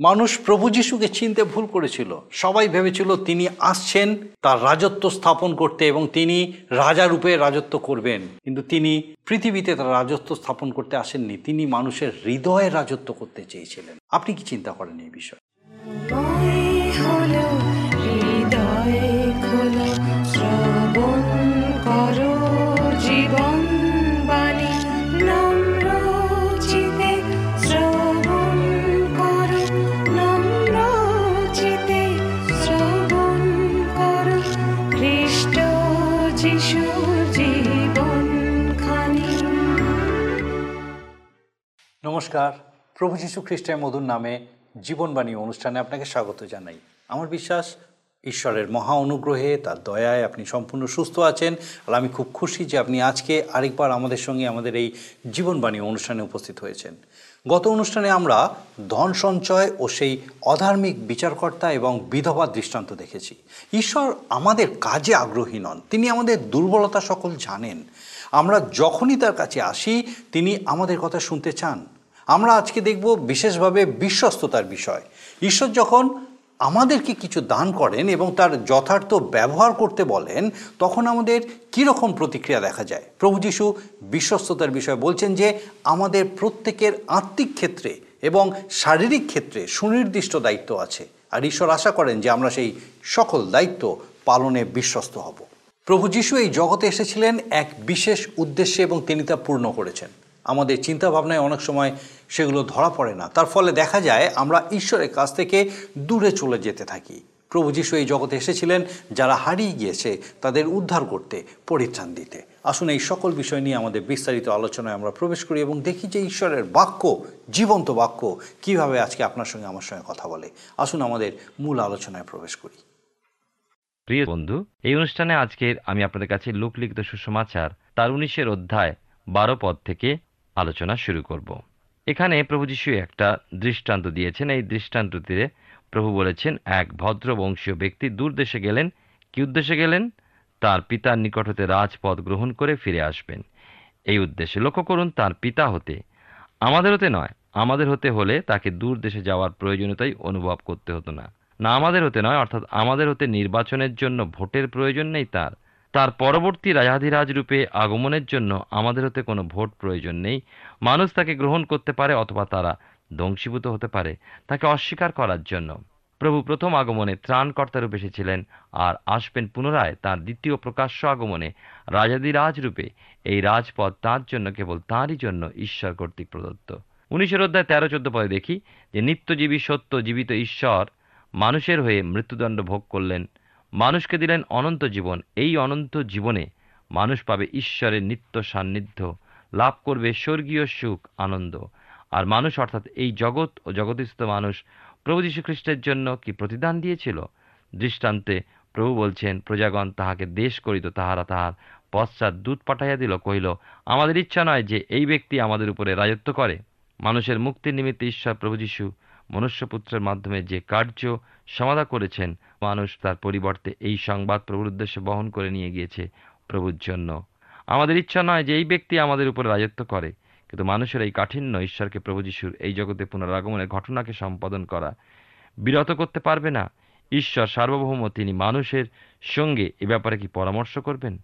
মানুষ প্রভু যিশুকে চিনতে ভুল করেছিল। সবাই ভেবেছিল তিনি আসছেন তার রাজত্ব স্থাপন করতে এবং তিনি রাজা রূপে রাজত্ব করবেন। কিন্তু তিনি পৃথিবীতে তার রাজত্ব স্থাপন করতে আসেননি। তিনি মানুষের হৃদয়ে রাজত্ব করতে চেয়েছিলেন। আপনি কি চিন্তা করেন এই বিষয়ে? নমস্কার। প্রভু যীশু খ্রিস্টের মধুর নামে জীবনবাণী অনুষ্ঠানে আপনাকে স্বাগত জানাই। আমার বিশ্বাস, ঈশ্বরের মহা অনুগ্রহে, তার দয়ায় আপনি সম্পূর্ণ সুস্থ আছেন আর আমি খুব খুশি যে আপনি আজকে আরেকবার আমাদের সঙ্গে আমাদের এই জীবনবাণী অনুষ্ঠানে উপস্থিত হয়েছেন। গত অনুষ্ঠানে আমরা ধন সঞ্চয় ও সেই অধার্মিক বিচারকর্তা এবং বিধবা দৃষ্টান্ত দেখেছি। ঈশ্বর আমাদের কাজে আগ্রহী নন। তিনি আমাদের দুর্বলতা সকল জানেন। আমরা যখনই তার কাছে আসি, তিনি আমাদের কথা শুনতে চান। আমরা আজকে দেখব বিশেষভাবে বিশ্বস্ততার বিষয়। ঈশ্বর যখন আমাদেরকে কিছু দান করেন এবং তার যথার্থ ব্যবহার করতে বলেন, তখন আমাদের কীরকম প্রতিক্রিয়া দেখা যায়? প্রভু যিশু বিশ্বস্ততার বিষয়ে বলছেন যে, আমাদের প্রত্যেকের আত্মিক ক্ষেত্রে এবং শারীরিক ক্ষেত্রে সুনির্দিষ্ট দায়িত্ব আছে। আর ঈশ্বর আশা করেন যে আমরা সেই সকল দায়িত্ব পালনে বিশ্বস্ত হব। প্রভু যিশু এই জগতে এসেছিলেন এক বিশেষ উদ্দেশ্যে এবং তিনি তা পূর্ণ করেছেন। আমাদের চিন্তা ভাবনায় অনেক সময় সেগুলো ধরা পড়ে না। তার ফলে দেখা যায় আমরা ঈশ্বরের কাছ থেকে দূরে চলে যেতে থাকি। প্রভু যিশু এই জগতে এসেছিলেন যারা হারিয়ে গিয়েছে তাদের উদ্ধার করতে, পরিত্রাণ দিতে। আসুন এই সকল বিষয় নিয়ে আমাদের বিস্তারিত আলোচনায় আমরা প্রবেশ করি এবং দেখি যে ঈশ্বরের বাক্য, জীবন্ত বাক্য কীভাবে আজকে আপনার সঙ্গে আমার সঙ্গে কথা বলে। আসুন আমাদের মূল আলোচনায় প্রবেশ করি। প্রিয় বন্ধু, এই অনুষ্ঠানে আজকের আমি আপনাদের কাছে লোকলিখিত সুসমাচার তার উনিশের অধ্যায় বারো পদ থেকে আলোচনা শুরু করব। এখানে প্রভু যিশু একটা দৃষ্টান্ত দিয়েছেন। এই দৃষ্টান্তটিতে প্রভু বলেছেন, এক ভদ্র বংশীয় ব্যক্তি দূর দেশে গেলেন। কি উদ্দেশ্যে গেলেন? তার পিতার নিকট হতে রাজপথ গ্রহণ করে ফিরে আসবেন। এই উদ্দেশ্যে লক্ষ্য করুন, তার পিতা হতে। আমাদের হতে নয়, আমাদের হতে হলে তাকে দূর দেশে যাওয়ার প্রয়োজনীয়তাই অনুভব করতে হতো না। না আমাদের হতে নয়, অর্থাৎ আমাদের হতে নির্বাচনের জন্য ভোটের প্রয়োজন নেই তার। তার পরবর্তী রাজাধিরাজ রূপে আগমনের জন্য আমাদের হতে কোনো ভোট প্রয়োজন নেই। মানুষ তাকে গ্রহণ করতে পারে অথবা তারা ধ্বংসীভূত হতে পারে, তাকে অস্বীকার করার জন্য। প্রভু প্রথম আগমনে ত্রাণকর্তা রূপে এসেছিলেন আর আসবেন পুনরায় তার দ্বিতীয় প্রকাশ্য আগমনে রাজাদিরাজ রূপে। এই রাজপদ তার জন্য কেবল তাঁরই জন্য ঈশ্বর কর্তৃক প্রদত্ত। উনিশের অধ্যায় তেরো চোদ্দ পদে দেখি যে, নিত্যজীবী সত্য জীবিত ঈশ্বর মানুষের হয়ে মৃত্যুদণ্ড ভোগ করলেন। মানুষকে দিলেন অনন্ত জীবন। এই অনন্ত জীবনে মানুষ পাবে ঈশ্বরের নিত্য সান্নিধ্য, লাভ করবে স্বর্গীয় সুখ, আনন্দ। আর মানুষ, অর্থাৎ এই জগৎ ও জগতিস্থ মানুষ, প্রভু খ্রিস্টের জন্য কি প্রতিদান দিয়েছিল? দৃষ্টান্তে প্রভু বলছেন, প্রজাগণ তাহাকে দেশ করিত, তাহারা তাহার পশ্চাৎ দূত পাঠাইয়া দিল। কহিল, আমাদের ইচ্ছা নয় যে এই ব্যক্তি আমাদের উপরে রাজত্ব করে। মানুষের মুক্তির নিমিত্তে ঈশ্বর প্রভু যীশু মনুষ্যপুত্রের মাধ্যমে যে কার্য সমাধা করেছেন, মানুষ তার পরিবর্তে এই সংবাদ প্রভুর উদ্দেশ্যে বহন করে নিয়ে গিয়েছে প্রভুর জন্য। আমাদের ইচ্ছা নয় যে এই ব্যক্তি আমাদের উপরে রাজত্ব করে, কিন্তু মানুষের এই কাঠিন্য ঈশ্বরকে প্রভু যিশুর এই জগতে পুনরাগমনের ঘটনাকে সম্পাদন করা বিরত করতে পারবে না। ঈশ্বর সার্বভৌম, তিনি মানুষের সঙ্গে এ ব্যাপারে কি পরামর্শ করবেন?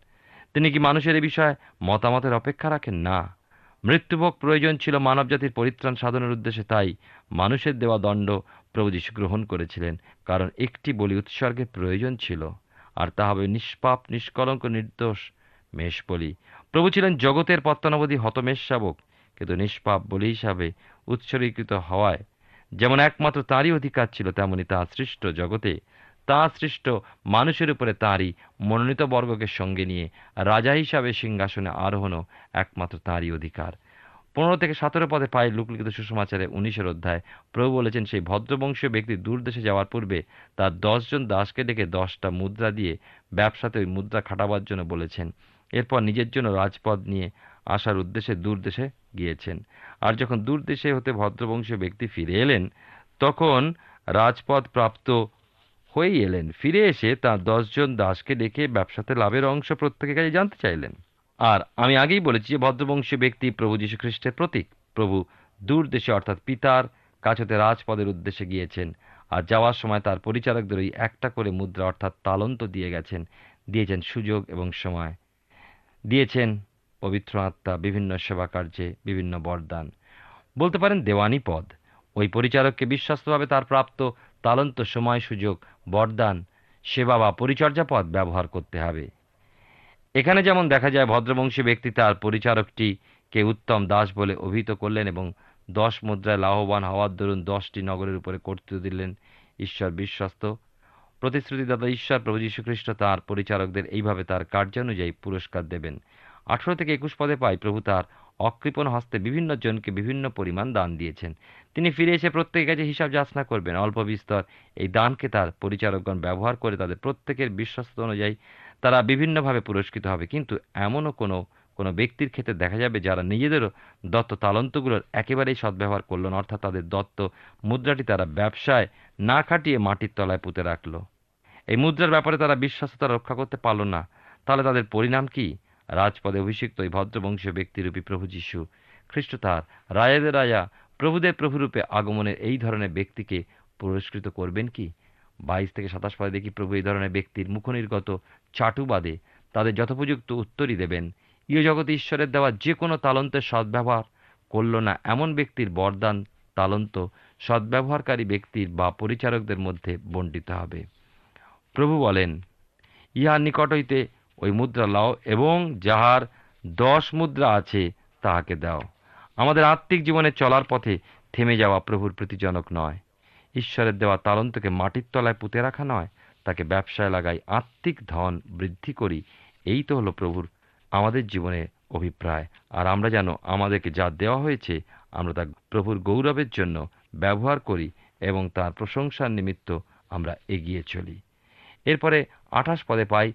তিনি কি মানুষের এ বিষয়ে মতামতের অপেক্ষা রাখেন? না। মৃত্যুভোগ প্রয়োজন ছিল মানবজাতির পরিত্রাণ সাধনের উদ্দেশ্যে, তাই মানুষের দেওয়া দণ্ড প্রভু গ্রহণ করেছিলেন, কারণ একটি বলি উৎসর্গের প্রয়োজন ছিল, আর তা হবে নিষ্পাপ, নিষ্কলঙ্ক, নির্দোষ মেষ বলি। প্রভু ছিলেন জগতের পত্তনাবধি হতমেষ শাবক কিন্তু নিষ্পাপ বলি হিসাবে উৎসর্গীকৃত হওয়ায় যেমন একমাত্র তারই অধিকার ছিল, তেমনি তা সৃষ্ট জগতে তা সৃষ্ট মানুষের উপরে তাঁরই মনোনীত বর্গকে সঙ্গে নিয়ে রাজা হিসাবে সিংহাসনে আরোহণও একমাত্র তাঁরই অধিকার। পনেরো থেকে সতেরো পদে পাই লোকলিখিত সুসমাচারে উনিশের অধ্যায় প্রভু বলেছেন, সেই ভদ্রবংশীয় ব্যক্তি দূর দেশে যাওয়ার পূর্বে তার দশজন দাসকে ডেকে দশটা মুদ্রা দিয়ে ব্যবসাতে ওই মুদ্রা খাটাবার জন্য বলেছেন। এরপর নিজের জন্য রাজপদ নিয়ে আসার উদ্দেশ্যে দূর দেশে গিয়েছেন। আর যখন দূর দেশে হতে ভদ্রবংশীয় ব্যক্তি ফিরে এলেন, তখন রাজপদ প্রাপ্ত হয়েই এলেন। ফিরে এসে তার দশজন দাসকে ডেকে ব্যবসাতে লাভের অংশ প্রত্যেকের কাছে জানতে চাইলেন। আর আমি আগেই বলেছি যে ভদ্রবংশীয় ব্যক্তি প্রভু যীশু খ্রিস্টের প্রতীক। প্রভু দূর দেশে অর্থাৎ পিতার কাছ হতে রাজপদের উদ্দেশ্যে গিয়েছেন। আর যাওয়ার সময় তার পরিচারকদের ওই একটা করে মুদ্রা অর্থাৎ তালন্ত দিয়ে গেছেন। দিয়েছেন সুযোগ এবং সময়। দিয়েছেন পবিত্র আত্মা, বিভিন্ন সেবা কার্যে বিভিন্ন বরদান। বলতে পারেন দেওয়ানি পদ। ওই পরিচারককে বিশ্বস্তভাবে তার প্রাপ্ত তালন্ত, সময়, সুযোগ বরদান, সেবা বা পরিচর্যা পদ ব্যবহার করতে হবে। এখানে যেমন দেখা যায়, ভদ্রবংশী ব্যক্তি তার পরিচারকটিকে উত্তম দাস বলে অভিহিত করলেন এবং দশ মুদ্রায় লাভবান হওয়ার দরুন দশটি নগরের উপরে কর্তৃত্ব দিলেন ঈশ্বর বিশ্বস্ত। প্রতিশ্রুতিদাতা ঈশ্বর প্রভু যীশুখ্রিস্ট তাঁর পরিচারকদের এইভাবে তার কার্যানুযায়ী পুরস্কার দেবেন। আঠেরো থেকে একুশ পদে পাই প্রভু তার অকৃপণ হস্তে বিভিন্ন জনকে বিভিন্ন পরিমাণ দান দিয়েছেন। তিনি ফিরে এসে প্রত্যেকের কাছে হিসাব যাচনা করবেন। অল্প বিস্তর এই দানকে তার পরিচারকগণ ব্যবহার করে তাদের প্রত্যেকের বিশ্বস্ত অনুযায়ী তারা বিভিন্নভাবে পুরস্কৃত হবে। কিন্তু এমনও কোনো কোনো ব্যক্তির ক্ষেত্রে দেখা যাবে যারা নিজেদেরও দত্ত তালন্তগুলোর একেবারেই সদ্ব্যবহার করল না, অর্থাৎ তাদের দত্ত মুদ্রাটি তারা ব্যবসায় না খাটিয়ে মাটির তলায় পুঁতে রাখল। এই মুদ্রার ব্যাপারে তারা বিশ্বস্ততা রক্ষা করতে পারল না। তাহলে তাদের পরিণাম কি? রাজপদে অভিষিক্ত এই ভদ্রবংশীয় ব্যক্তিরূপী প্রভু যীশু খ্রিস্ট তার রায়াদের রাজা প্রভুদের প্রভুরূপে আগমনের এই ধরনের ব্যক্তিকে পুরস্কৃত করবেন কি? বাইশ থেকে সাতাশ পদে দেখি প্রভু এই ধরনের ব্যক্তির মুখনির্গত চাটুবাদে তাদের যথোপযুক্ত উত্তরই দেবেন ইয় জগতে ঈশ্বরের দেওয়া যে কোনো তালন্তের সদ্ব্যবহার করল না এমন ব্যক্তির বরদান তালন্ত সদ্ব্যবহারকারী ব্যক্তির বা পরিচারকদের মধ্যে বণ্টিত হবে। প্রভু বলেন ইহার নিকট হইতে ওই মুদ্রা লাও এবং যাহার দশ মুদ্রা আছে তাহাকে দাও। আমাদের আত্মিক জীবনে চলার পথে থেমে যাওয়া প্রভুর প্রীতিজনক নয়। ঈশ্বরের দেওয়া তালন্তকে মাটির তলায় পুঁতে রাখা নয়। তাকে ব্যবসায় লাগাই আত্মিক ধন বৃদ্ধি করি। এই তো হলো প্রভুর আমাদের জীবনে অভিপ্রায়। আর আমরা যেন আমাদেরকে যা দেওয়া হয়েছে, আমরা তা প্রভুর গৌরবের জন্য ব্যবহার করি এবং তার প্রশংসার নিমিত্ত আমরা এগিয়ে চলি। এরপরে আঠাশ পদে পাই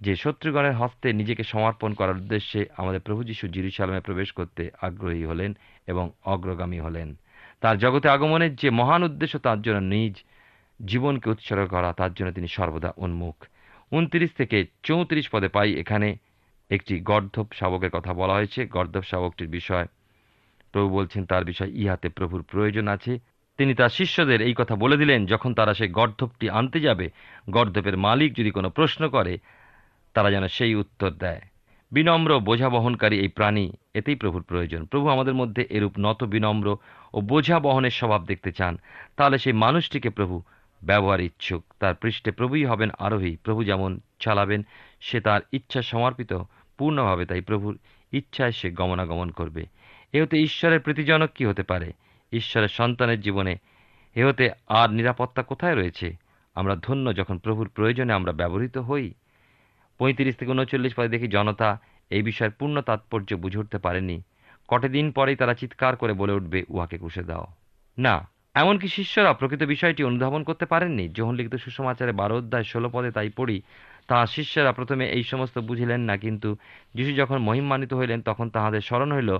যে শত্রুগণের হস্তে নিজেকে সমর্পণ করার উদ্দেশ্যে আমাদের প্রভু যীশু জিরুসালামে প্রবেশ করতে আগ্রহী হলেন এবং অগ্রগামী হলেন। তার জগতে আগমনের যে মহান উদ্দেশ্য তার জন্য নিজ জীবনকে উৎসর্গ করা, তার জন্য তিনি সর্বদা উন্মুখ। উনত্রিশ থেকে চৌত্রিশ পদে পাই এখানে একটি গর্ধব শাবকের কথা বলা হয়েছে। গর্ধব শাবকটির বিষয়, প্রভু বলছেন তার বিষয় ইহাতে প্রভুর প্রয়োজন আছে। তিনি তার শিষ্যদের এই কথা বলে দিলেন, যখন তারা সেই গর্ধবটি আনতে যাবে, গর্ধবের মালিক যদি কোনো প্রশ্ন করে তারা যেন সেই উত্তর দেয়। বিনম্র বোঝা বহনকারী এই প্রাণী এতেই প্রভুর প্রয়োজন। প্রভু আমাদের মধ্যে এরূপ নত বিনম্র ও বোঝা বহনের স্বভাব দেখতে চান। তাহলে সেই মানুষটিকে প্রভু ব্যবহার ইচ্ছুক। তার পৃষ্ঠে প্রভুই হবেন আরোহী। প্রভু যেমন চালাবেন, সে তার ইচ্ছা সমর্পিত, পূর্ণভাবে তাই প্রভুর ইচ্ছায় সে গমনাগমন করবে। এ হতে ঈশ্বরের প্রীতিজনক কি হতে পারে? ঈশ্বরের সন্তানের জীবনে এ হতে আর নিরাপত্তা কোথায় রয়েছে? আমরা ধন্য যখন প্রভুর প্রয়োজনে আমরা ব্যবহৃত হই। পঁয়ত্রিশ থেকে উনচল্লিশ পরে দেখি জনতা এই বিষয়ের পূর্ণ তাৎপর্য বুঝে উঠতে পারেনি। কটে দিন পরেই তারা চিৎকার করে বলে উঠবে, উহাকে কুশে দাও। না, এমনকি শিষ্যরা প্রকৃত বিষয়টি অনুধাবন করতে পারেননি। যোহন লিখিত সুসমাচারে বারো অধ্যায় ষোলো পদে তাই পড়ি তাহার শিষ্যরা প্রথমে এই সমস্ত বুঝিলেন না, কিন্তু যিশু যখন মহিমান্বিত হইলেন, তখন তাহাদের স্মরণ হইল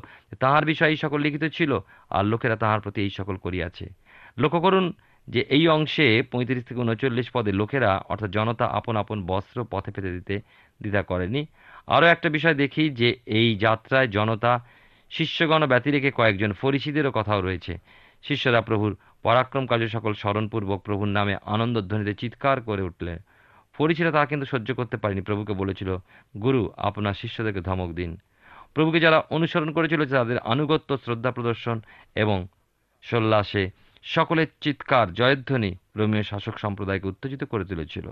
তাহার বিষয় এই সকল লিখিত ছিল, আর লোকেরা তাহার প্রতি এই সকল করিয়াছে। লক্ষ্য করুন যে এই অংশে পঁয়ত্রিশ থেকে উনচল্লিশ পদে লোকেরা, অর্থাৎ জনতা আপন আপন বস্ত্র পথে পেতে দিতে দ্বিধা করেনি। আরও একটা বিষয় দেখি যে এই যাত্রায় জনতা শিষ্যগণ ব্যতি রেখে কয়েকজন ফরিসিদেরও কথাও রয়েছে। শিষ্যরা প্রভুর পরাক্রম কার্য সকল স্মরণপূর্বক প্রভুর নামে আনন্দধ্বনিতে চিৎকার করে উঠলে ফরিসিরা তা কিন্তু সহ্য করতে পারেনি। প্রভুকে বলেছিল, গুরু, আপনার শিষ্যদেরকে ধমক দিন। প্রভুকে যারা অনুসরণ করেছিল, তাদের আনুগত্য, শ্রদ্ধা প্রদর্শন এবং সোল্লাসে সকলের চিৎকার, জয়ধ্বনি রোমীয় শাসক সম্প্রদায়কে উত্তেজিত করে তুলেছিল।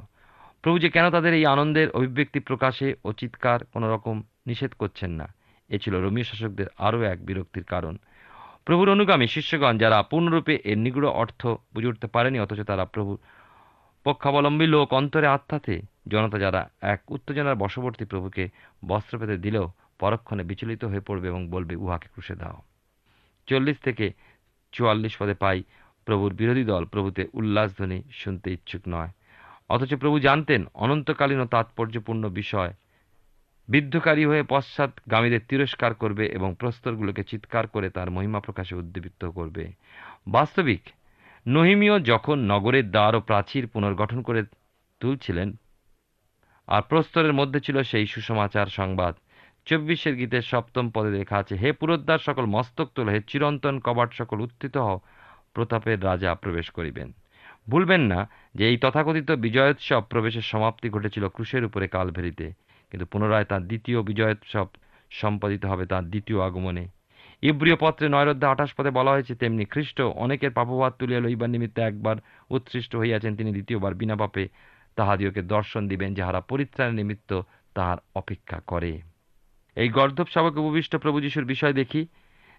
প্রভু যে কেন তাদের এই আনন্দের অভিব্যক্তি প্রকাশে ও চিৎকার কোনো রকম নিষেধ করছেন না, এ ছিল রোমীয় শাসকদের আরও এক বিরক্তির কারণ। প্রভুর অনুগামী শিষ্যগণ যারা পূর্ণরূপে এর নিগুড় অর্থ বুঝে উঠতে পারেনি, অথচ তারা প্রভু পক্ষাবলম্বী লোক অন্তরে আত্মাতে, জনতা যারা এক উত্তেজনার বশবর্তী প্রভুকে বস্ত্র পেতে দিলেও পরক্ষণে বিচলিত হয়ে পড়বে এবং বলবে, উহাকে ক্রুশে দাও। চল্লিশ থেকে চুয়াল্লিশ পদে পাই। প্রভুর বিরোধী দল প্রভুতে উল্লাসধ্বনি শুনতে ইচ্ছুক নয়। অথচ প্রভু জানতেন অনন্তকালীন ও তাৎপর্যপূর্ণ বিষয়। বিদ্ধকারী হয়ে পশ্চাৎগামীদের তিরস্কার করবে এবং প্রস্তরগুলোকে চিৎকার করে তার মহিমা প্রকাশে উদ্দীপিত করবে। বাস্তবিক, নহিমীয় যখন নগরের দ্বার ও প্রাচীর পুনর্গঠন করে তুলছিলেন, আর প্রস্তরের মধ্যে ছিল সেই সুসমাচার সংবাদ চব্বিশের গীতের সপ্তম পদে লেখা আছে, হে পুরোদ্বার সকল মস্তক তোল, হে চিরন্তন কবাট সকল উত্থিত হও, প্রতাপের রাজা প্রবেশ করিবেন। ভুলবেন না যে এই তথাকথিত বিজয়োৎসব প্রবেশের সমাপ্তি ঘটেছিল ক্রুশের উপরে কালভেরিতে কিন্তু পুনরায় তার দ্বিতীয় বিজয়োৎসব সম্পাদিত হবে তার দ্বিতীয় আগমনে। ইব্রিয় পত্রে নয় অধ্যায় আঠাশ পদে বলা হয়েছে, তেমনি খ্রিস্ট অনেকের পাপভাত তুলিয়া লইবার নিমিত্তে একবার উৎসৃষ্ট হইয়াছেন, তিনি দ্বিতীয়বার বিনা পাপে তাহাদিওকে দর্শন দিবেন, যাহারা পরিত্রাণের নিমিত্ত তাহার অপেক্ষা করে। এই গর্ধব শাবকে উপবিষ্ট প্রভু যিশুর বিষয় দেখি।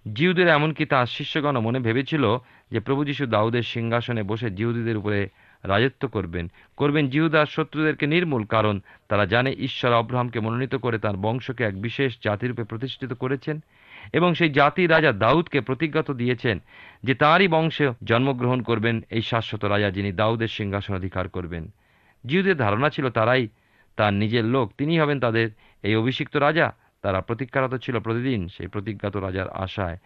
জিউদের এমনকি তাঁর শিষ্যগণ মনে ভেবেছিল যে প্রভু যিশু দাউদের সিংহাসনে বসে জিহুদীদের উপরে রাজত্ব করবেন। করবেন জিহুদার শত্রুদেরকে নির্মূল, কারণ তারা জানে ঈশ্বর অব্রাহামকে মনোনীত করে তার বংশকে এক বিশেষ জাতিরূপে প্রতিষ্ঠিত করেছেন এবং সেই জাতি রাজা দাউদকে প্রতিজ্ঞাত দিয়েছেন যে তাঁরই বংশে জন্মগ্রহণ করবেন এই শাশ্বত রাজা যিনি দাউদের সিংহাসন অধিকার করবেন। জিহুদের ধারণা ছিল তারাই তার নিজের লোক তিনি হবেন তাদের এই অভিষিক্ত রাজা। তারা প্রতীক্ষারত ছিল প্রতিদিন, সেই প্রতিজ্ঞাত রাজার আশায়।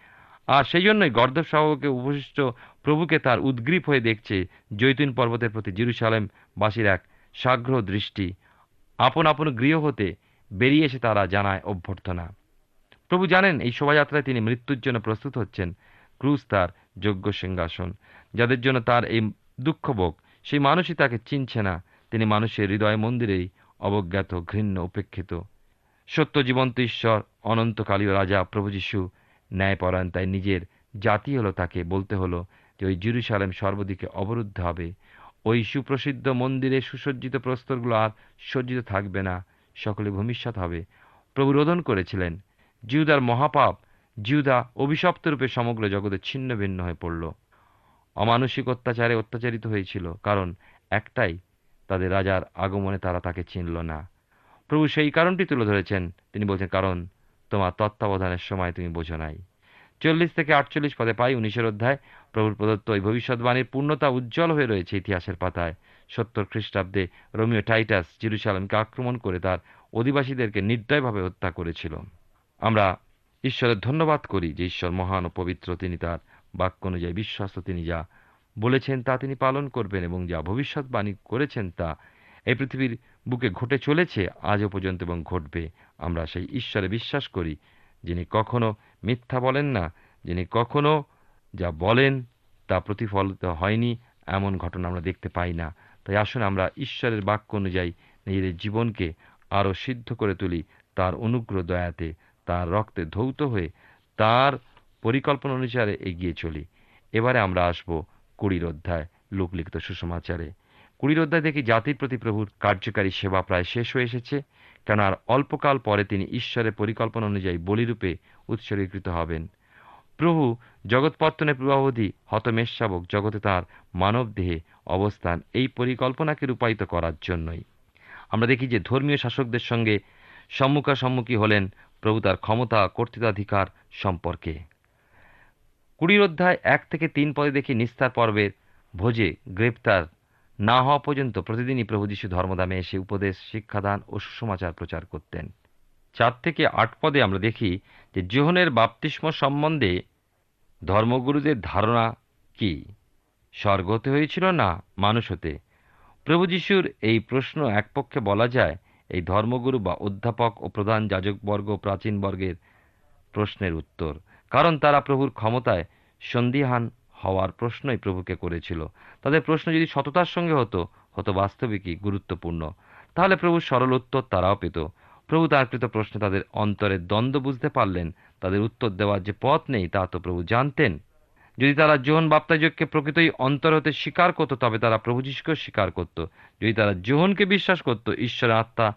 আর সেই জন্যই গর্দব শাহকে উপশিষ্ট প্রভুকে তার উদ্গ্রীব হয়ে দেখছে জৈতুন পর্বতের প্রতি জিরুসালেম বাসীর এক সাগ্রহ দৃষ্টি। আপন আপন গৃহ হতে বেরিয়ে এসে তারা জানায় অভ্যর্থনা। প্রভু জানেন এই শোভাযাত্রায় তিনি মৃত্যুর জন্য প্রস্তুত হচ্ছেন। ক্রুজ তার যোগ্য সিংহাসন, যাদের জন্য তার এই দুঃখভোগ, সেই মানুষই তাকে চিনছে না। তিনি মানুষের হৃদয় মন্দিরেই অবজ্ঞাত, ঘৃণ্য, উপেক্ষিত। সত্য জীবন্ত ঈশ্বর অনন্তকালীয় রাজা প্রভু যিশু ন্যায়পরায়ণ, তাই নিজের জাতি হলো তাকে বলতে হলো যে ওই জেরুসালেম সর্বদিকে অবরুদ্ধ হবে। ওই সুপ্রসিদ্ধ মন্দিরে সুসজ্জিত প্রস্তরগুলো আর সজ্জিত থাকবে না, সকলে ভূমিষ্যৎ হবে। প্রভু রোদন করেছিলেন, জিউদার মহাপাপ জিউদা অভিশপ্ত রূপে সমগ্র জগতে ছিন্ন ভিন্ন হয়ে পড়ল। অমানসিক অত্যাচারে অত্যাচারিত হয়েছিল, কারণ একটাই, তাদের রাজার আগমনে তারা তাকে চিনল না। প্রভু সেই কারণটি তুলে ধরেছেন। তিনি বলছেন, কারণ তোমার তত্ত্বাবধানের সময় তুমি বোঝো নাই। চল্লিশ থেকে আটচল্লিশ পদে পাই উনিশের অধ্যায়। প্রভুর প্রদত্ত এই ভবিষ্যৎবাণীর পূর্ণতা উজ্জ্বল হয়ে রয়েছে ইতিহাসের পাতায়। সত্তর খ্রিস্টাব্দে রোমিও টাইটাস জিরুসালামকে আক্রমণ করে তার অধিবাসীদেরকে নির্দয়ভাবে হত্যা করেছিল। আমরা ঈশ্বরের ধন্যবাদ করি যে ঈশ্বর মহান ও পবিত্র, তিনি তার বাক্য অনুযায়ী বিশ্বস্ত, তিনি যা বলেছেন তা তিনি পালন করবেন এবং যা ভবিষ্যৎবাণী করেছেন তা এই পৃথিবীর বুকে ঘটে চলেছে, আজও পর্যন্ত এবং ঘটবে। আমরা সেই ঈশ্বরে বিশ্বাস করি, যিনি কখনো মিথ্যা বলেন না, যিনি কখনো যা বলেন তা প্রতিফলিত হয়নি, এমন ঘটনা আমরা দেখতে পাই না। তাই আসুন আমরা ঈশ্বরের বাক্য অনুযায়ী নিজেদের জীবনকে আরও সিদ্ধ করে তুলি, তার অনুগ্রহ দয়াতে, তার রক্তে ধৌত হয়ে, তার পরিকল্পনা অনুসারে এগিয়ে চলি। এবারে আমরা আসব কুড়ির অধ্যায়, লোকলিখিত সুসমাচারে। কুড়ির অধ্যায় দেখি জাতির প্রতি প্রভুর কার্যকারী সেবা প্রায় শেষ হয়ে এসেছে কেন আর অল্পকাল পরে তিনি ঈশ্বরের পরিকল্পনা অনুযায়ী বলিরূপে উৎসর্গীকৃত হবেন। প্রভু জগৎপত্তনের পূর্বাবধি হতমেশাবক জগতে তার মানব দেহে অবস্থান এই পরিকল্পনাকে রূপায়িত করার জন্যই। আমরা দেখি যে ধর্মীয় শাসকদের সঙ্গে সম্মুখাসম্মুখী হলেন প্রভু তার ক্ষমতা, কর্তৃত্বাধিকার সম্পর্কে। কুড়ির অধ্যায় এক থেকে তিন পদে দেখি নিস্তার পর্বের ভোজে গ্রেপ্তার না হওয়া পর্যন্ত প্রতিদিনই প্রভু যীশু ধর্মদামে এসে উপদেশ, শিক্ষাদান ও সুসমাচার প্রচার করতেন। চার থেকে আট পদে আমরা দেখি যে জোহনের বাপতিস্ম সম্বন্ধে ধর্মগুরুদের ধারণা কি? স্বর্গ হতে হয়েছিল না মানুষ হতে? প্রভু যিশুর এই প্রশ্ন এক পক্ষে বলা যায় এই ধর্মগুরু বা অধ্যাপক ও প্রধান যাজকবর্গ প্রাচীন বর্গের প্রশ্নের উত্তর। কারণ তারা প্রভুর ক্ষমতায় সন্দিহান হওয়ার প্রশ্নই প্রভুকে করেছিল। তাদের প্রশ্ন যদি সততার সঙ্গে হতো হতো বাস্তবিকই গুরুত্বপূর্ণ। তাহলে প্রভুর সরল উত্তর তারাও পেত। প্রভু তার কৃত প্রশ্নে তাদের অন্তরের দ্বন্দ্ব বুঝতে পারলেন। তাদের উত্তর দেওয়ার যে পথ নেই, তা তো প্রভু জানতেন। যদি তারা জোহন বাপ্তাজককে প্রকৃতই অন্তর হতে স্বীকার করতো, তবে তারা প্রভু যিশুকেও স্বীকার করত। যদি তারা জোহনকে বিশ্বাস করত, ঈশ্বরের আত্মা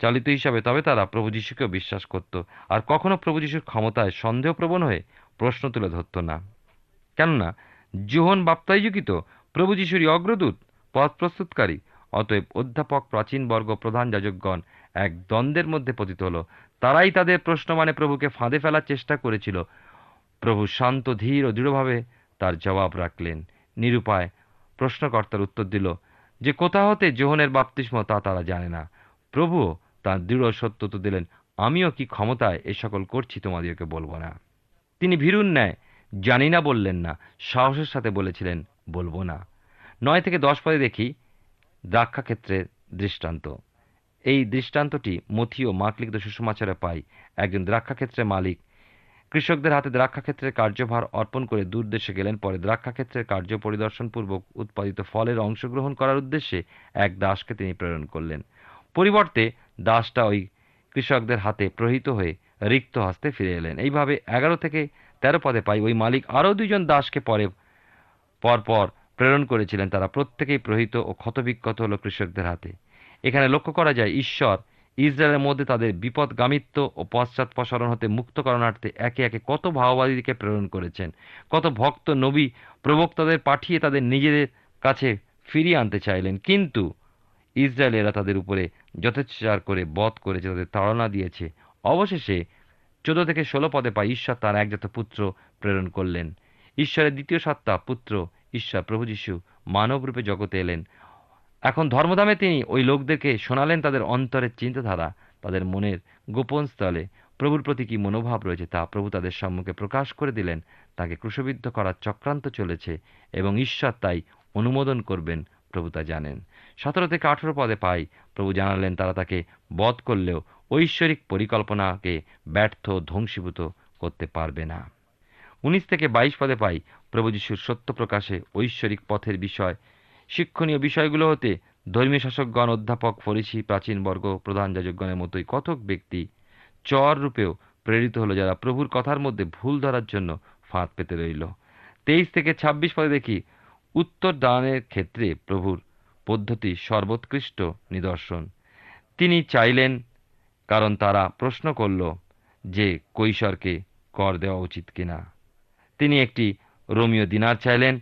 চালিত হিসাবে, তবে তারা প্রভু যিশুকেও বিশ্বাস করত। আর কখনো প্রভু যিশুর ক্ষমতায় সন্দেহপ্রবণ হয়ে প্রশ্ন তুলে ধরত না। কেননা যোহন বাপ্তাইযুকিত প্রভু যিশুরই অগ্রদূত, পথ প্রস্তুতকারী। অতএব অধ্যাপক প্রাচীন বর্গ প্রধান যাজকগণ এক দ্বন্দ্বের মধ্যে পতিত হল। তারাই তাদের প্রশ্ন মানে প্রভুকে ফাঁদে ফেলার চেষ্টা করেছিল। প্রভু শান্ত, ধীর ও দৃঢ়ভাবে তার জবাব রাখলেন। নিরুপায় প্রশ্নকর্তার উত্তর দিল, যে কোথা হতে জোহনের বাপ্তিস্ম তা তারা জানে না। প্রভু তার দৃঢ় সত্য তো দিলেন, আমিও কি ক্ষমতায় এ সকল করছি তোমাদেরকে বলব না। তিনি ভীরুন ন্যায় জানি না বললেন না, সাহসের সাথে বলেছিলেন, বলব না। নয় থেকে দশ পদে দেখি দ্রাক্ষা ক্ষেত্রের দৃষ্টান্ত। এই দৃষ্টান্তটি মথি ও মার্ক লিখিত সুসমাচারে পাই। একজন দ্রাক্ষা ক্ষেত্রের মালিক। কৃষকদের হাতে দ্রাক্ষাক্ষেত্রের কার্যভার অর্পণ করে দূর দেশে গেলেন, পরে দ্রাক্ষাক্ষেত্রের কার্য পরিদর্শন পূর্বক উৎপাদিত ফলের অংশগ্রহণ করার উদ্দেশ্যে এক দাসকে তিনি প্রেরণ করলেন। পরিবর্তে দাসটা ওই কৃষকদের হাতে প্রহিত হয়ে রিক্ত হস্তে ফিরে এলেন। এইভাবে এগারো থেকে তেরো পদে পাই। ওই মালিক আরও দুজন দাসকে পরে, পরপর প্রেরণ করেছিলেন তারা। প্রত্যেকেই প্রহিত ও ক্ষতবিক্ষত হলো কৃষকদের হাতে। এখানে লক্ষ্য করা যায়, ঈশ্বর ইসরায়েলের মধ্যে তাদের বিপদগামিত্ব ও পশ্চাৎপসরণ হতে মুক্ত করণার্থে একে একে কত ভাওবাদীকে প্রেরণ করেছেন। কত ভক্ত নবী প্রবক্তাদের পাঠিয়ে তাদের নিজেদের কাছে ফিরিয়ে আনতে চাইলেন। কিন্তু ইসরায়েলেরা তাদের উপরে যথেচ্ছাচার করে বধ করেছে, তাদের তাড়না দিয়েছে। অবশেষে চোদ্দ থেকে ষোলো পদে পাই ঈশ্বর তার একজাত পুত্র প্রেরণ করলেন। ঈশ্বরের দ্বিতীয় সত্তা পুত্র ঈশ্বর প্রভু যীশু মানবরূপে জগতে এলেন। এখন ধর্মধামে তিনি ওই লোকদেরকে শোনালেন তাদের অন্তরের চিন্তাধারা, তাদের মনের গোপন স্থলে। প্রভুর প্রতি কী মনোভাব রয়েছে তা প্রভু তাদের সম্মুখে প্রকাশ করে দিলেন। তাকে ক্রুশবিদ্ধ করার চক্রান্ত চলেছে এবং ঈশ্বর তাই অনুমোদন করবেন প্রভু তা জানেন। সতেরো থেকে আঠেরো পদে পাই প্রভু জানালেন তারা তাকে বধ করলেও ঐশ্বরিক পরিকল্পনাকে ব্যর্থ, ধ্বংসীভূত করতে পারবে না। উনিশ থেকে বাইশ পদে পাই প্রভু যিশুর সত্য প্রকাশে ঐশ্বরিক পথের বিষয়। শিক্ষণীয় বিষয়গুলো হতে ধর্মীয় শাসকগণ, অধ্যাপক, ফরিসি, প্রাচীন বর্গ, প্রধান যাজকগণের মতোই কতক ব্যক্তি চর রূপেও প্রেরিত হলো, যারা প্রভুর কথার মধ্যে ভুল ধরার জন্য ফাঁদ পেতে রইল। তেইশ থেকে ছাব্বিশ পদে দেখি উত্তর দানের ক্ষেত্রে প্রভুর পদ্ধতি সর্বোৎকৃষ্ট নিদর্শন। তিনি চাইলেন কারণ তারা প্রশ্ন করল যে কৈশোরকে কর দেওয়া উচিত কিনা। তিনি একটি রোমীয় দিনার চাইলেন।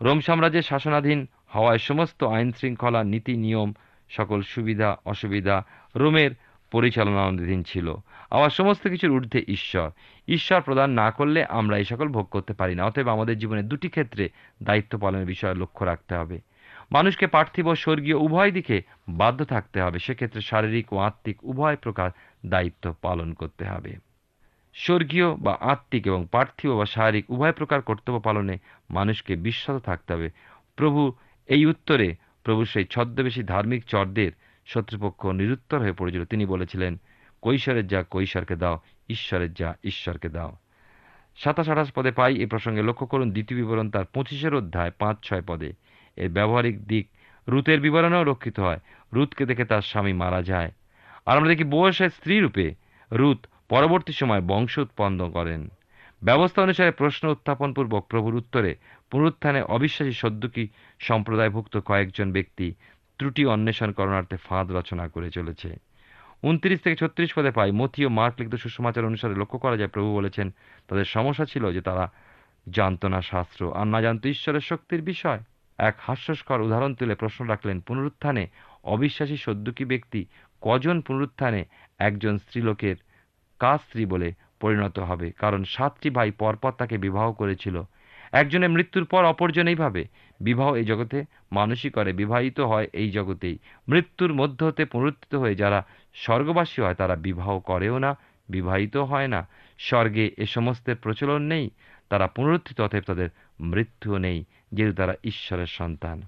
রোম সাম্রাজ্যের শাসনাধীন হওয়ায় সমস্ত আইন শৃঙ্খলা নীতি, নিয়ম, সকল সুবিধা, অসুবিধা রোমের পরিচালনাধীন ছিল। আবার সমস্ত কিছুর ঊর্ধ্বে ঈশ্বর। ঈশ্বর প্রদান না করলে আমরা এই সকল ভোগ করতে পারি না। অতএব আমাদের জীবনে দুটি ক্ষেত্রে দায়িত্ব পালনের বিষয়ে লক্ষ্য রাখতে হবে। মানুষকে পার্থিব স্বর্গীয় উভয় দিকে বাধ্য থাকতে হবে। সেক্ষেত্রে শারীরিক ও আত্মিক উভয় প্রকার দায়িত্ব পালন করতে হবে। স্বর্গীয় বা আত্মিক এবং পার্থিব বা শারীরিক উভয় প্রকার কর্তব্য পালনে মানুষকে বিশ্বত থাকতে হবে। প্রভু এই উত্তরে প্রভু সেই ছদ্মবেশী ধার্মিক চরদের শত্রুপক্ষ নিরুত্তর হয়ে পড়েছিল। তিনি বলেছিলেন, কৈশোরের যা কৈশোরকে দাও, ঈশ্বরের যা ঈশ্বরকে দাও। সাতাশ আঠাশ পদে পাই এ প্রসঙ্গে লক্ষ্য করুন, দ্বিতীয় বিবরণ তার পঁচিশের অধ্যায় পাঁচ ছয় পদে। এর ব্যবহারিক দিক রুতের বিবরণেও রক্ষিত হয়। রুতকে দেখে তার স্বামী মারা যায়। আর আমরা দেখি বয়সের স্ত্রী রূপে রুত পরবর্তী সময় বংশ উৎপন্ন করেন। ব্যবস্থা অনুসারে প্রশ্ন উত্থাপনপূর্বক প্রভুর উত্তরে পুনরুত্থানে অবিশ্বাসী সদ্যুকি সম্প্রদায়ভুক্ত কয়েকজন ব্যক্তি ত্রুটি অন্বেষণ করণার্থে ফাঁদ রচনা করে চলেছে। উনত্রিশ থেকে ছত্রিশ পদে পাই মথি ও মার্ক লিখিত সুসমাচার অনুসারে লক্ষ্য করা যায় প্রভু বলেছেন, তাদের সমস্যা ছিল যে তারা জানত না শাস্ত্র। আর না জানত ঈশ্বরের শক্তির বিষয়। এক হাস্যস্কর উদাহরণ তুলে প্রশ্ন রাখলেন, পুনরুত্থানে অবিশ্বাসী সদ্যুকি ব্যক্তি কজন পুনরুত্থানে একজন স্ত্রীলোকের কার স্ত্রী বলে পরিণত হবে? কারণ সাতটি ভাই পরপর তাকে বিবাহ করেছিল। একজনের মৃত্যুর পর অপরজন এইভাবে বিবাহ এই জগতে মানুষই করে, বিবাহিত হয় এই জগতেই। মৃত্যুর মধ্য হতে পুনরুত্থিত হয়ে যারা স্বর্গবাসী হয়, তারা বিবাহ করেও না, বিবাহিত হয় না। স্বর্গে এ সমস্তের প্রচলন নেই, তারা পুনরুত্থিত, অতএব তাদের মৃত্যুও নেই। যেহেতু তারা ঈশ্বরের সন্তান।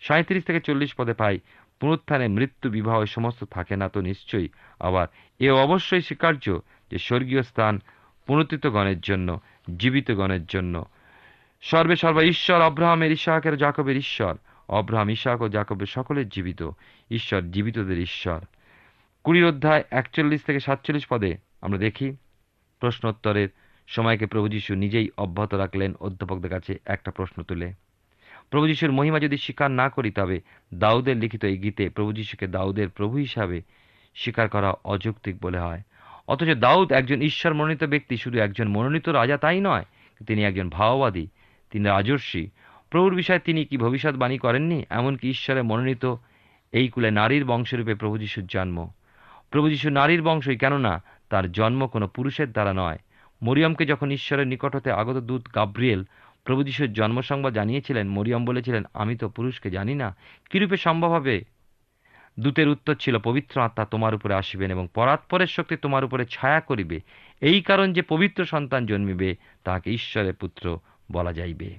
সাঁত্রিশ থেকে চল্লিশ পদে পাই। পুনরুত্থানে মৃত্যু, বিবাহ সমস্ত থাকে না তো নিশ্চয়ই। আবার এ অবশ্যই স্বীকার্য যে স্বর্গীয় স্থান পুনরুত্থিতগণের জন্য, জীবিতগণের জন্য। সর্বে সর্বা ঈশ্বর অব্রাহামের ইসাহাকের জাকবের ঈশ্বর। অব্রাহাম ইসাহাক ও জাকবের সকলের জীবিত। ঈশ্বর জীবিতদের ঈশ্বর। কুড়ির অধ্যায় একচল্লিশ থেকে সাতচল্লিশ পদে আমরা দেখি প্রশ্নোত্তরের সময়কে প্রভু যীশু নিজেই অব্যাহত রাখলেন। অধ্যাপকদের কাছে একটা প্রশ্ন তুলে, প্রভু যীশুর মহিমা যদি স্বীকার না করি, তবে দাউদের লিখিত এই গীতে প্রভু যীশুকে দাউদের প্রভু হিসাবে স্বীকার করা অযৌক্তিক বলে হয়। অথচ দাউদ একজন ঈশ্বর মনোনীত ব্যক্তি, শুধু একজন মনোনীত রাজা তাই নয়, তিনি একজন ভাওবাদী, তিনি রাজর্ষি। প্রভুর বিষয়ে তিনি কি ভবিষ্যৎবাণী করেননি? এমনকি ঈশ্বরের মনোনীত এই কুলে নারীর বংশরূপে প্রভু যিশুর জন্ম। প্রভু যিশু নারীর বংশই কেননা, তার জন্ম কোনো পুরুষের দ্বারা নয় মরিয়মকে যখন ঈশ্বরের নিকট হতে আগত দূত গাব্রিয়েল প্রভু যিশুর জন্ম জানিয়েছিলেন, মরিয়ম বলেছিলেন, আমি তো পুরুষকে জানি না। কিরূপে সম্ভব হবে? দূতের উত্তর ছিল, পবিত্র আত্মা তোমার উপরে আসিবেন এবং পরাৎপরের শক্তি তোমার উপরে ছায়া করিবে। এই কারণ যে পবিত্র সন্তান জন্মিবে, তাহাকে ঈশ্বরের পুত্র বলা যাইবে।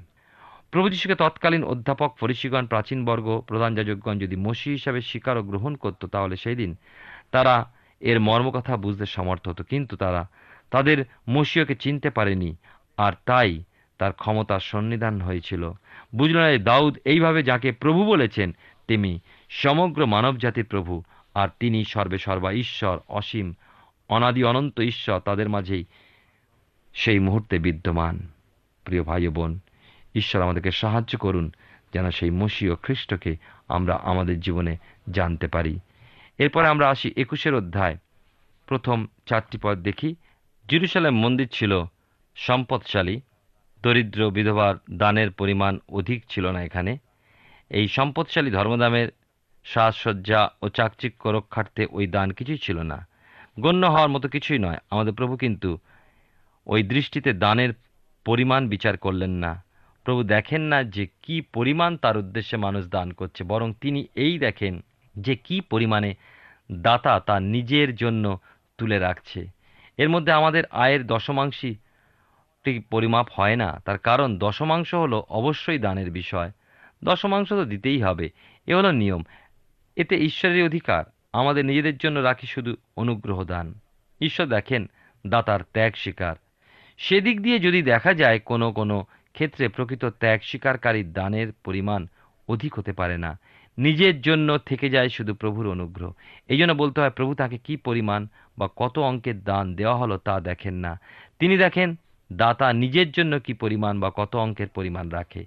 প্রভু যীশুকে তৎকালীন অধ্যাপক, ফরিসিগণ, প্রাচীন বর্গ, প্রধান যাজকগণ যদি মসি হিসাবে স্বীকার ও গ্রহণ করত, তাহলে সেই দিন তারা এর মর্মকথা বুঝতে সমর্থ হতো। কিন্তু তারা তাদের মসিয়কে চিনতে পারেনি, আর তাই তার ক্ষমতার সন্নিধান হয়েছিল। বুঝল না দাউদ এইভাবে যাকে প্রভু বলেছেন তিনি সমগ্র মানবজাতির প্রভু, আর তিনি সর্বে সর্বা ঈশ্বর, অসীম, অনাদি অনন্ত ঈশ্বর তাদের মাঝেই সেই মুহূর্তে বিদ্যমান। প্রিয় ভাই বোন, ঈশ্বর আমাদেরকে সাহায্য করুন যেন সেই মসীয় খ্রিস্টকে আমরা আমাদের জীবনে জানতে পারি। এরপরে আমরা আসি একুশের অধ্যায়। প্রথম চারটি পদ দেখি। জেরুসালেম মন্দির ছিল সম্পদশালী, দরিদ্র বিধবার দানের পরিমাণ অধিক ছিল না এখানে। এই সম্পদশালী ধর্মদামের সাজসজ্জা ও চাকচিক্য রক্ষার্থে ওই দান কিছুই ছিল না। গণ্য হওয়ার মতো কিছুই নয়। আমাদের প্রভু কিন্তু ওই দৃষ্টিতে দানের পরিমাণ বিচার করলেন না। প্রভু দেখেন না যে কি পরিমাণ তার উদ্দেশ্যে মানুষ দান করছে, বরং তিনি এই দেখেন যে কি পরিমাণে দাতা তা নিজের জন্য তুলে রাখছে। এর মধ্যে আমাদের আয়ের দশমাংশই পরিমাপ হয় না। তার কারণ দশমাংশ হলো অবশ্যই দানের বিষয়। দশমাংশ তো দিতেই হবে। এ হলো নিয়ম। এতে ঈশ্বরের অধিকার। আমাদের নিজেদের জন্য রাখি শুধু অনুগ্রহ দান। ঈশ্বর দেখেন দাতার ত্যাগ স্বীকার। সেদিক দিয়ে যদি দেখা যায় কোনো কোনো ক্ষেত্রে প্রকৃত ত্যাগ স্বীকারকারীর দানের পরিমাণ অধিক হতে পারে না। নিজের জন্য থেকে যায় শুধু প্রভুর অনুগ্রহ। এই জন্য বলতে হয়, প্রভু তাকে কি পরিমাণ বা কত অঙ্কের দান দেওয়া হলো তা দেখেন না। তিনি দেখেন দাতা নিজের জন্য কি পরিমাণ বা কত অঙ্কের পরিমাণ রাখে।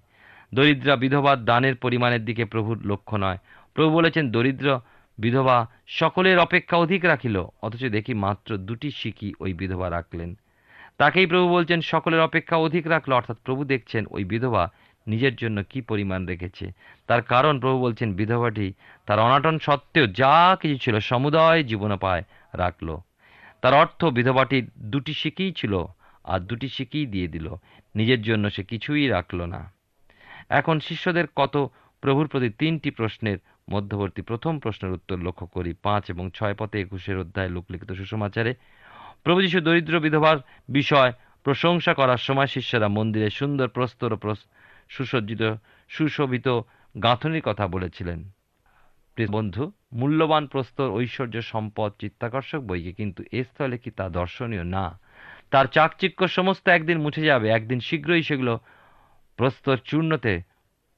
দরিদ্রা বিধবার দানের পরিমাণের দিকে প্রভুর লক্ষ্য নয়। প্রভু বলেছেন, দরিদ্র বিধবা সকলের অপেক্ষা অধিক রাখিল, অথচ দেখি মাত্র দুটি শিকি ওই বিধবা রাখলেন। তাকেই প্রভু বলছেন, সকলের অপেক্ষা অধিক রাখল। অর্থাৎ প্রভু দেখছেন ওই বিধবা নিজের জন্য কি পরিমাণ রেখেছে? তার কারণ প্রভু বলছেন, বিধবাটি তার অনাটন সত্ত্বেও যা কিছু ছিল সমুদয় জীবনোপায় রাখল। তার অর্থ বিধবাটির দুটি শিকেই ছিল আর দুটি শিকেই দিয়ে দিল। নিজের জন্য সে কিছুই রাখল না। এখন শিষ্যদের কত? প্রভুর প্রতি তিনটি প্রশ্নের মধ্যবর্তী প্রথম প্রশ্নের উত্তর লক্ষ্য করি। পাঁচ এবং ছয় পথে একুশের অধ্যায় লোকলিখিত সুসমাচারে প্রভু যিশু দরিদ্র বিধবার বিষয় প্রশংসা করার সময় শিষ্যরা মন্দিরে সুন্দর প্রস্তর সুসজ্জিত, সুশোভিত গাঁথনির কথা বলেছিলেন। বন্ধু, মূল্যবান প্রস্তর ঐশ্বর্য সম্পদ চিত্তাকর্ষক বইকে কিন্তু এ স্থলে কি তা দর্শনীয়? না। তার চাকচিক্য সমস্ত একদিন মুছে যাবে, একদিন শীঘ্রই সেগুলো প্রস্তর চূর্ণতে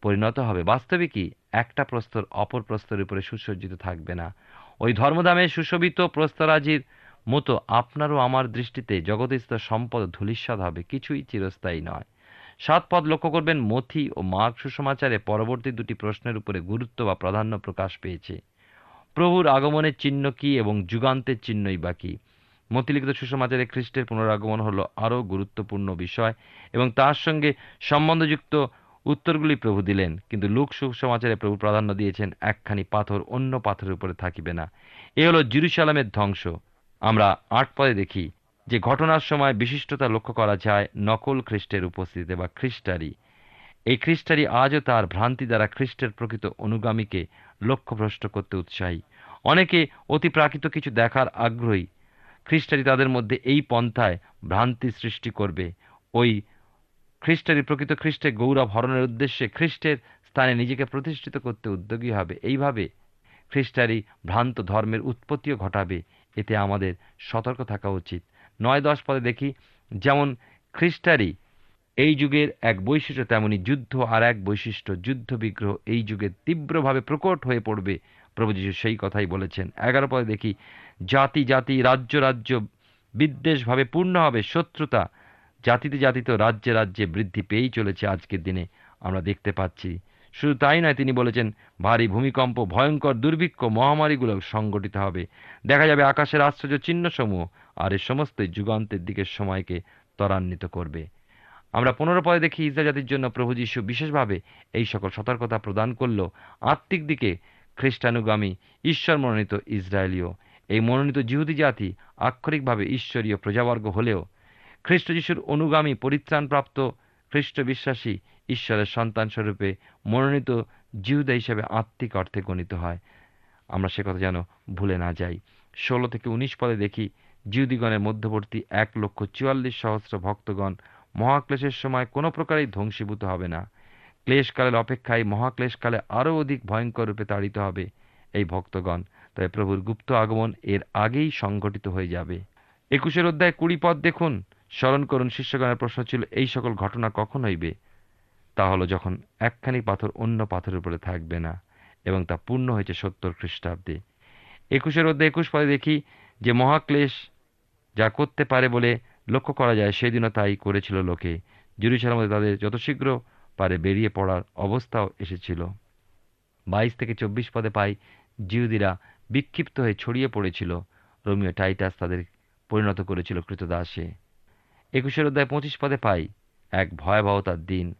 পরিণত হবে। বাস্তবে কি? একটা প্রস্তর অপর প্রস্তরের উপরে সুসজ্জিত থাকবে না। ওই ধর্মধামে সুশোভিত প্রস্তরাজির মতো আপনারও আমার দৃষ্টিতে জগদীস্থ সম্পদ ধূলিস্বাদ হবে, কিছুই চিরস্থায়ী নয়। সাত পদ লক্ষ্য করবেন, মথি ও মাঘ সুসমাচারে পরবর্তী দুটি প্রশ্নের উপরে গুরুত্ব বা প্রাধান্য প্রকাশ পেয়েছে। প্রভুর আগমনের চিহ্ন কি এবং যুগান্তের চিহ্নই বা মতিলিখিত সুসমাচারে খ্রিস্টের পুনরাগমন হলো আরও গুরুত্বপূর্ণ বিষয় এবং তার সঙ্গে সম্বন্ধযুক্ত উত্তরগুলি প্রভু দিলেন, কিন্তু লোক সুসমাচারে প্রভু প্রাধান্য দিয়েছেন, একখানি পাথর অন্য পাথরের উপরে থাকিবে না। এ হলো জিরুসালামের ধ্বংস। আমরা আট পদে দেখি যে ঘটনার সময় বিশিষ্টতা লক্ষ্য করা যায়, নকল খ্রিস্টের উপস্থিতিতে বা খ্রিস্টারি। এই খ্রিস্টারি আজও তার ভ্রান্তি দ্বারা খ্রিস্টের প্রকৃত অনুগামীকে লক্ষ্যভ্রষ্ট করতে উৎসাহী। অনেকে অতি প্রাকৃত কিছু দেখার আগ্রহী। খ্রিস্টারি তাদের মধ্যে এই পন্থায় ভ্রান্তি সৃষ্টি করবে। ওই খ্রিস্টারি প্রকৃত খ্রিস্টের গৌরব হরণের উদ্দেশ্যে খ্রিস্টের স্থানে নিজেকে প্রতিষ্ঠিত করতে উদ্যোগী হবে। এইভাবে খ্রিস্টারি ভ্রান্ত ধর্মের উৎপত্তিও ঘটাবে। এতে আমাদের সতর্ক থাকা উচিত। নয় দশ পদে দেখি যেমন খ্রিস্টারি, এই যুগের এক বৈশিষ্ট্য, তেমনি যুদ্ধ আর এক বৈশিষ্ট্য, যুদ্ধ বিগ্রহ এই যুগে তীব্রভাবে প্রকট হয়ে পড়বে। প্রভু সেই কথাই বলেছেন। এগারো পদে দেখি জাতি জাতি, রাজ্য রাজ্য বিদ্বেষভাবে পূর্ণ হবে, শত্রুতা জাতিতে জাতিতে রাজ্যে রাজ্যে বৃদ্ধি পেয়েই চলেছে আজকের দিনে আমরা দেখতে পাচ্ছি। শুধু তাই নয়, তিনি বলেছেন ভারী ভূমিকম্প, ভয়ঙ্কর দুর্ভিক্ষ মহামারীগুলো সংগঠিত হবে। দেখা যাবে আকাশের আশ্চর্য চিহ্নসমূহ আর এ সমস্তই যুগান্তের দিকের সময়কে ত্বরান্বিত করবে। আমরা পনেরো পদে দেখি ইসরা জাতির জন্য প্রভু যীশু বিশেষভাবে এই সকল সতর্কতা প্রদান করল আত্মিক দিকে খ্রিস্টানুগামী ঈশ্বর মনোনীত ইসরায়েলীয়। এই মনোনীত জিহুদি জাতি আক্ষরিকভাবে ঈশ্বরীয় প্রজাবর্গ হলেও খ্রিস্ট যিশুর অনুগামী পরিত্রাণপ্রাপ্ত খ্রিস্ট বিশ্বাসী ঈশ্বরের সন্তানস্বরূপে মনোনীত জিহুদা হিসেবে আত্মিক অর্থে গণিত হয়। আমরা সে কথা যেন ভুলে না যাই। ষোলো থেকে উনিশ পদে দেখি জিহুদিগণের মধ্যবর্তী এক লক্ষ চুয়াল্লিশ সহস্র ভক্তগণ মহাক্লেশের সময় কোনো প্রকারেই ধ্বংসীভূত হবে না। ক্লেশকালের অপেক্ষায় মহাক্লেশকালে আরও অধিক ভয়ঙ্কর রূপে তাড়িত হবে এই ভক্তগণ। তবে প্রভুর গুপ্ত আগমন এর আগেই সংঘটিত হয়ে যাবে। একুশের অধ্যায় কুড়ি পদ দেখুন। স্মরণ করুন, শিষ্যগণের প্রশ্ন ছিল, এই সকল ঘটনা কখন হইবে? তা হলো যখন একখানি পাথর অন্য পাথরের উপরে থাকবে না এবং তা পূর্ণ হয়েছে সত্তর খ্রিস্টাব্দে। একুশের অধ্যায় একুশ পদে দেখি যে মহাক্লেশ যা করতে পারে বলে লক্ষ্য করা যায়, সেদিনও তাই করেছিল লোকে। জেরুসালাম তাদের যত শীঘ্র পারে বেরিয়ে পড়ার অবস্থাও এসেছিল। বাইশ থেকে চব্বিশ পদে পাই জিহুদিরা বিক্ষিপ্ত হয়ে ছড়িয়ে পড়েছিল। রোমিও টাইটাস তাদের পরিণত করেছিল কৃতদাসে একুশের অধ্যায় পঁচিশ পদে পাই এক ভয়াবহতার দিন।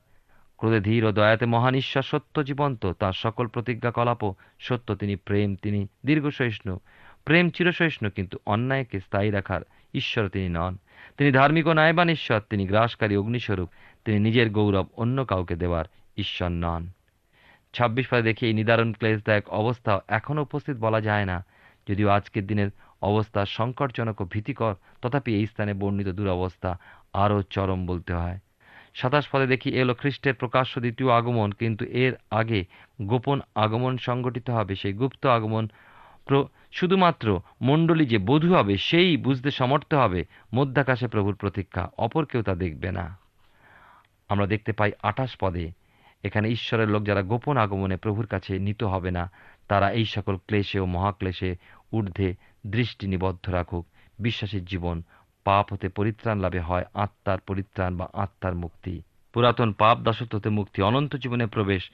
ক্রোধে ধীর ও দয়াতে মহান ঈশ্বর সত্য জীবন্ত, তার সকল প্রতিজ্ঞা কলাপও সত্য, তিনি প্রেম, তিনি দীর্ঘসহিষ্ণু প্রেম চিরসহিষ্ণু, কিন্তু অন্যায়কে স্থায়ী রাখার ঈশ্বর তিনি নন। তিনি ধার্মিক ও ন্যায়বান ঈশ্বর, তিনি গ্রাসকারী অগ্নিস্বরূপ, তিনি নিজের গৌরব অন্য কাউকে দেওয়ার ঈশ্বর নন। ছাব্বিশ পদে দেখি এই নিদারুণ ক্লেশদায়ক অবস্থা এখনও উপস্থিত বলা যায় না, যদিও আজকের দিনের অবস্থা সংকটজনক ও ভীতিকর, তথাপি এই স্থানে বর্ণিত দুরবস্থা আরও চরম বলতে হয়। সাতাশ পদে দেখি এলো খ্রিস্টের প্রকাশ্য দ্বিতীয় আগমন, কিন্তু এর আগে গোপন আগমন সংগঠিত হবে। সেই গুপ্ত আগমন শুধুমাত্র মণ্ডলী যে বধূ হবে, সেই বুঝতে সমর্থ হবে। মধ্যাকাশে প্রভুর প্রতীক্ষা, অপর কেউ তা দেখবে না। আমরা দেখতে পাই আঠাশ পদে, এখানে ঈশ্বরের লোক যারা গোপন আগমনে প্রভুর কাছে নিত হবে না, তারা এই সকল ক্লেশে ও মহাক্লেশে ঊর্ধ্বে দৃষ্টি নিবদ্ধ রাখুক। বিশ্বাসের জীবন, পাপ হতে পরিত্রাণ লাভে হয়, আত্মার পরিত্রাণ বা আত্মার মুক্তি। পুরাতন পাপ দাসত্ব হতে মুক্তি, অনন্ত জীবনে প্রবেশ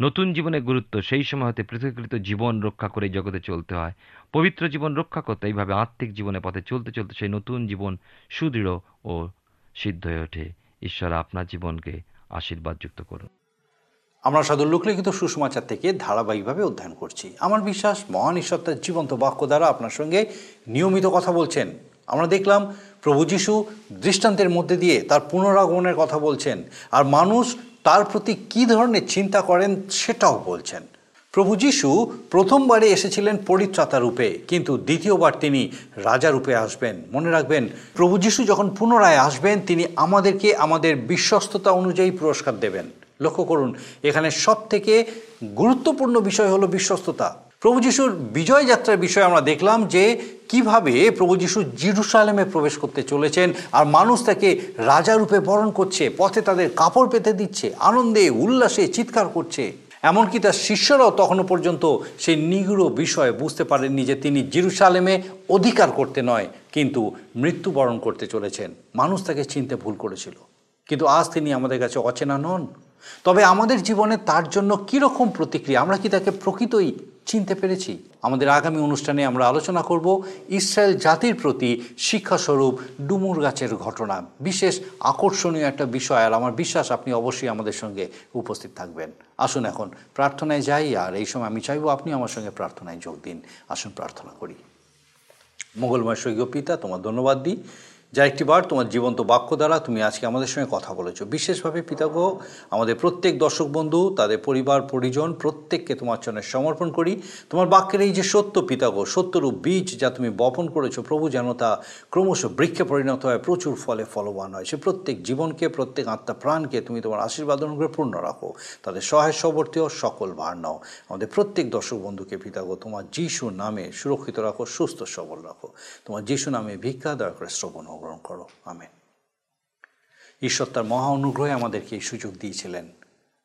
নতুন জীবনের গুরুত্ব, সেই সময় হতে পৃথকীকৃত জীবন রক্ষা করে জগতে চলতে হয়। পবিত্র জীবন রক্ষা করতে, এইভাবে আত্মিক জীবনের পথে চলতে চলতে সেই নতুন জীবন সুদৃঢ় ও সিদ্ধ হয়ে ওঠে। ঈশ্বর আপনার জীবনকে আশীর্বাদযুক্ত করুন। আমরা সাধু লোকলিখিত সুষমাচার থেকে ধারাবাহিকভাবে অধ্যয়ন করছি। আমার বিশ্বাস, মহান ঈশ্বর তার জীবন্ত বাক্য দ্বারা আপনার সঙ্গে নিয়মিত কথা বলছেন। আমরা দেখলাম প্রভু যিশু দৃষ্টান্তের মধ্যে দিয়ে তার পুনরাগমনের কথা বলছেন। আর মানুষ তার প্রতি কী ধরনের চিন্তা করেন সেটাও বলছেন। প্রভু যিশু প্রথমবারে এসেছিলেন পরিত্রাতা রূপে, কিন্তু দ্বিতীয়বার তিনি রাজা রূপে আসবেন। মনে রাখবেন, প্রভু যিশু যখন পুনরায় আসবেন, তিনি আমাদেরকে আমাদের বিশ্বস্ততা অনুযায়ী পুরস্কার দেবেন। লক্ষ্য করুন, এখানে সব থেকে গুরুত্বপূর্ণ বিষয় হলো বিশ্বস্ততা। প্রভু যিশুর বিজয় যাত্রার বিষয়ে আমরা দেখলাম যে কীভাবে প্রভু যিশু জিরুসালেমে প্রবেশ করতে চলেছেন আর মানুষ তাকে রাজা রূপে বরণ করছে, পথে তাদের কাপড় পেতে দিচ্ছে, আনন্দে, উল্লাসে চিৎকার করছে। এমনকি তার শিষ্যরাও তখনও পর্যন্ত সেই নিগুড় বিষয় বুঝতে পারেননি যে তিনি জিরুসালেমে অধিকার করতে নয়, কিন্তু মৃত্যুবরণ করতে চলেছেন। মানুষ তাকে চিনতে ভুল করেছিল। কিন্তু আজ তিনি আমাদের কাছে অচেনা নন। তবে আমাদের জীবনে তার জন্য কীরকম প্রতিক্রিয়া? আমরা কি তাকে প্রকৃতই চিনতে পেরেছি। আমাদের আগামী অনুষ্ঠানে আমরা আলোচনা করব ইসরায়েল জাতির প্রতি শিক্ষাস্বরূপ ডুমুর গাছের ঘটনা। বিশেষ আকর্ষণীয় একটা বিষয়, আর আমার বিশ্বাস আপনি অবশ্যই আমাদের সঙ্গে উপস্থিত থাকবেন। আসুন এখন, প্রার্থনায় যাই, আর এই সময় আমি চাইব আপনি আমার সঙ্গে প্রার্থনায় যোগ দিন। আসুন প্রার্থনা করি। মঙ্গলময় স্বর্গীয় পিতা, তোমার ধন্যবাদ দিই। যা একটিবার তোমার জীবন্ত বাক্য দ্বারা তুমি আজকে আমাদের সঙ্গে কথা বলেছ। বিশেষভাবে পিতাগ, আমাদের প্রত্যেক দর্শক বন্ধু, তাদের পরিবার, পরিজন, প্রত্যেককে তোমার চরণে সমর্পণ করি। তোমার বাক্যের এই যে সত্য পিতাগ, সত্যরূপ বীজ যা তুমি বপন করেছ, প্রভু যেন তা ক্রমশ বৃক্ষে পরিণত হয়, প্রচুর ফলে ফলবান হয়। সে প্রত্যেক জীবনকে, প্রত্যেক আত্মা, প্রাণকে তুমি তোমার আশীর্বাদ অনুগ্রহে পূর্ণ রাখো। তাদের সহায় সবর্তীয় সকল ভার নাও। আমাদের প্রত্যেক দর্শক বন্ধুকে পিতাগ, তোমার যিশু নামে সুরক্ষিত রাখো, সুস্থ সবল রাখো। তোমার যিশু নামে ভিক্ষা, দয়া করে শ্রবণ ও গ্রহণ করো। আমেন। ঈশ্বর তার মহা অনুগ্রহে আমাদেরকে এই সুযোগ দিয়েছিলেন।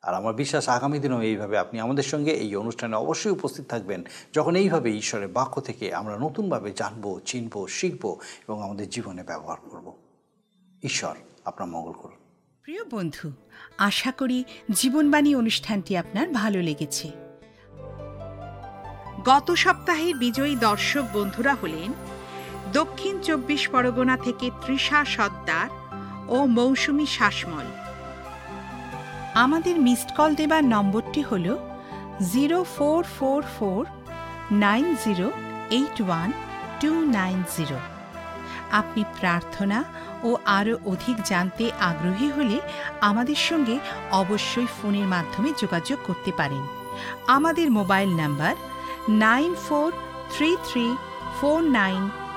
আর আমার বিশ্বাস আগামী দিনেও এইভাবে আপনি আমাদের সঙ্গে এই অনুষ্ঠানে অবশ্যই উপস্থিত থাকবেন। যখন এইভাবে ঈশ্বরের বাক্য থেকে আমরা নতুনভাবে জানব, চিনবো, শিখব এবং আমাদের জীবনে ব্যবহার করব। ঈশ্বর আপনার মঙ্গল করুন। প্রিয় বন্ধু, আশা করি জীবনবাণী অনুষ্ঠানটি আপনার ভালো লেগেছে। গত সপ্তাহের বিজয়ী দর্শক বন্ধুরা হলেন দক্ষিণ চব্বিশ পরগনা থেকে তৃষা সর্দার ও মৌসুমি শাসমল আমাদের মিসড কল দেবার নম্বরটি হল zero four four four nine zero eight one two nine zero. আপনি প্রার্থনা ও আরও অধিক জানতে আগ্রহী হলে আমাদের সঙ্গে অবশ্যই ফোনের মাধ্যমে যোগাযোগ করতে পারেন। আমাদের mobile number nine four three three four nine